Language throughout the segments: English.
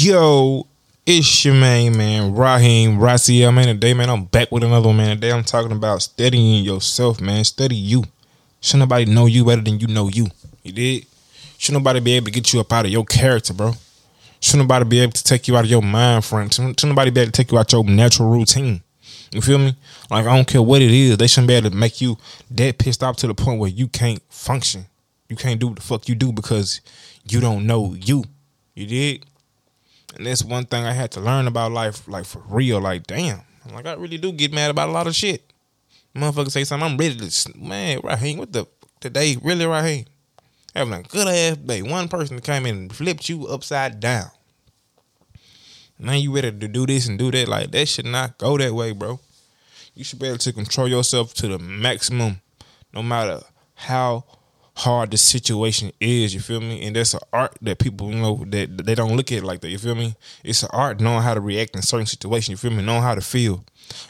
Yo, it's your main man, Raheem Raziel, man. Today, man, I'm back with another one, man. Today, I'm talking about studying yourself, man. Study you. Should nobody know you better than you know you. You did? Should nobody be able to get you up out of your character, bro? Should nobody be able to take you out of your mind frame? Should nobody be able to take you out your natural routine? You feel me? Like I don't care what it is, they shouldn't be able to make you dead pissed off to the point where you can't function. You can't do what the fuck you do because you don't know you. You did? And that's one thing I had to learn about life, like for real. Like, damn. Like I really do get mad about a lot of shit. Motherfucker say something, I'm ready to man, Raheem, what the today? Really, Raheem? Having a good ass day. One person came in and flipped you upside down. Now you ready to do this and do that. Like that should not go that way, bro. You should be able to control yourself to the maximum, no matter how hard the situation is. You feel me? And that's an art that people you know that they don't look at like that. You feel me? It's an art knowing how to react in certain situations. You feel me? Knowing how to feel,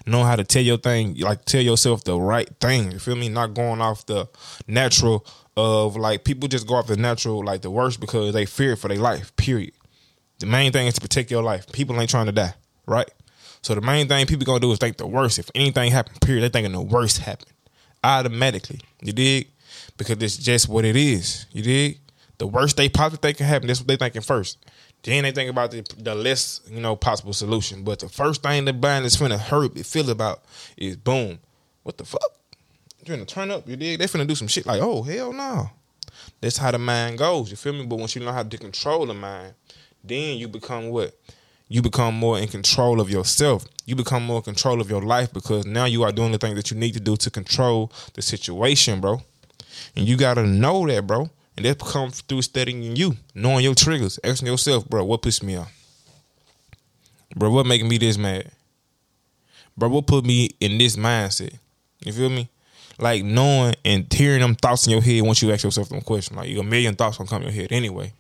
knowing how to tell your thing, like tell yourself the right thing. You feel me? Not going off the natural of like people just go off the natural like the worst because they fear for their life. Period. The main thing is to protect your life. People ain't trying to die, right? So the main thing people gonna do is think the worst. If anything happened, period, they thinking the worst happened automatically. You dig? Because it's just what it is. You dig? The worst they possibly think can happen. That's what they thinking first. Then they think about the, the less you know possible solution. But the first thing the brain is finna hurt, it feel about is boom. What the fuck? You finna turn up? You dig? They finna do some shit like, oh hell no. That's how the mind goes. You feel me? But once you know how to control the mind, then you become what? You become more in control of yourself. You become more in control of your life because now you are doing the things that you need to do to control the situation, bro. And you gotta know that, bro. And that comes through studying you, knowing your triggers, asking yourself, bro, what puts me off? Bro, what making me this mad? Bro, what put me in this mindset? You feel me? Like knowing and hearing them thoughts in your head once you ask yourself them questions. Like you're a million thoughts gonna come in your head anyway.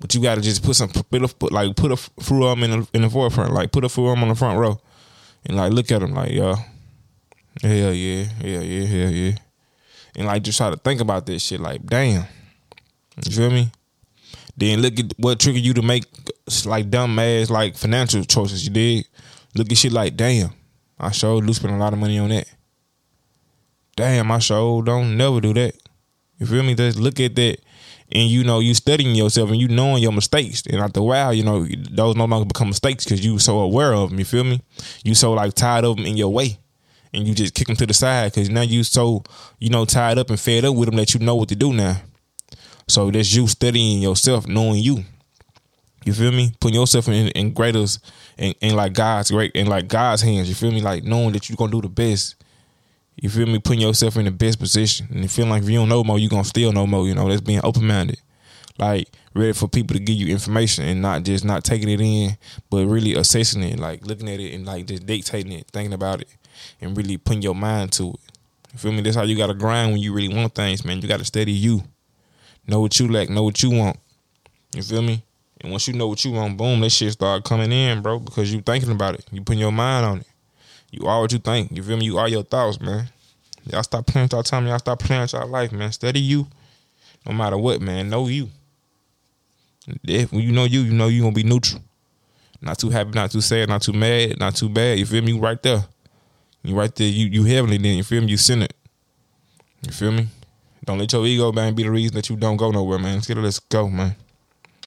But you got to just put some a, put like put a through them in the, in the forefront, like put a through them on the front row, and like look at them like yeah, yeah, yeah, yeah, hell yeah, and like just try to think about this shit. Like damn, you feel me? Then look at what triggered you to make like dumb ass like financial choices. You did look at shit like damn, I sure do spend a lot of money on that. Damn, I sure don't never do that. You feel me? Just look at that and you know you studying yourself and you knowing your mistakes and after a while you know those no longer become mistakes because you so aware of them you feel me you so like tired of them in your way and you just kick them to the side because now you so you know tied up and fed up with them that you know what to do now so that's you studying yourself knowing you you feel me putting yourself in, in greatest in, in like god's great in like god's hands you feel me like knowing that you're gonna do the best you feel me? Putting yourself in the best position. And you feel like if you don't know more, you gonna steal no more. You know, that's being open minded. Like ready for people to give you information and not just not taking it in, but really assessing it, like looking at it and like just dictating it, thinking about it, and really putting your mind to it. You feel me? That's how you gotta grind when you really want things, man. You gotta study you. Know what you lack, know what you want. You feel me? And once you know what you want, boom, that shit start coming in, bro, because you thinking about it. You putting your mind on it. You are what you think. You feel me? You are your thoughts, man. Y'all stop playing with y'all time. Y'all stop playing with y'all life, man. Study you. No matter what, man. Know you. If when you know you, you know you gonna be neutral. Not too happy, not too sad, not too mad, not too bad. You feel me? Right there. You right there. You you heavenly then. You feel me? You sin it. You feel me? Don't let your ego, man, be the reason that you don't go nowhere, man. Let's get it. Let's go, man.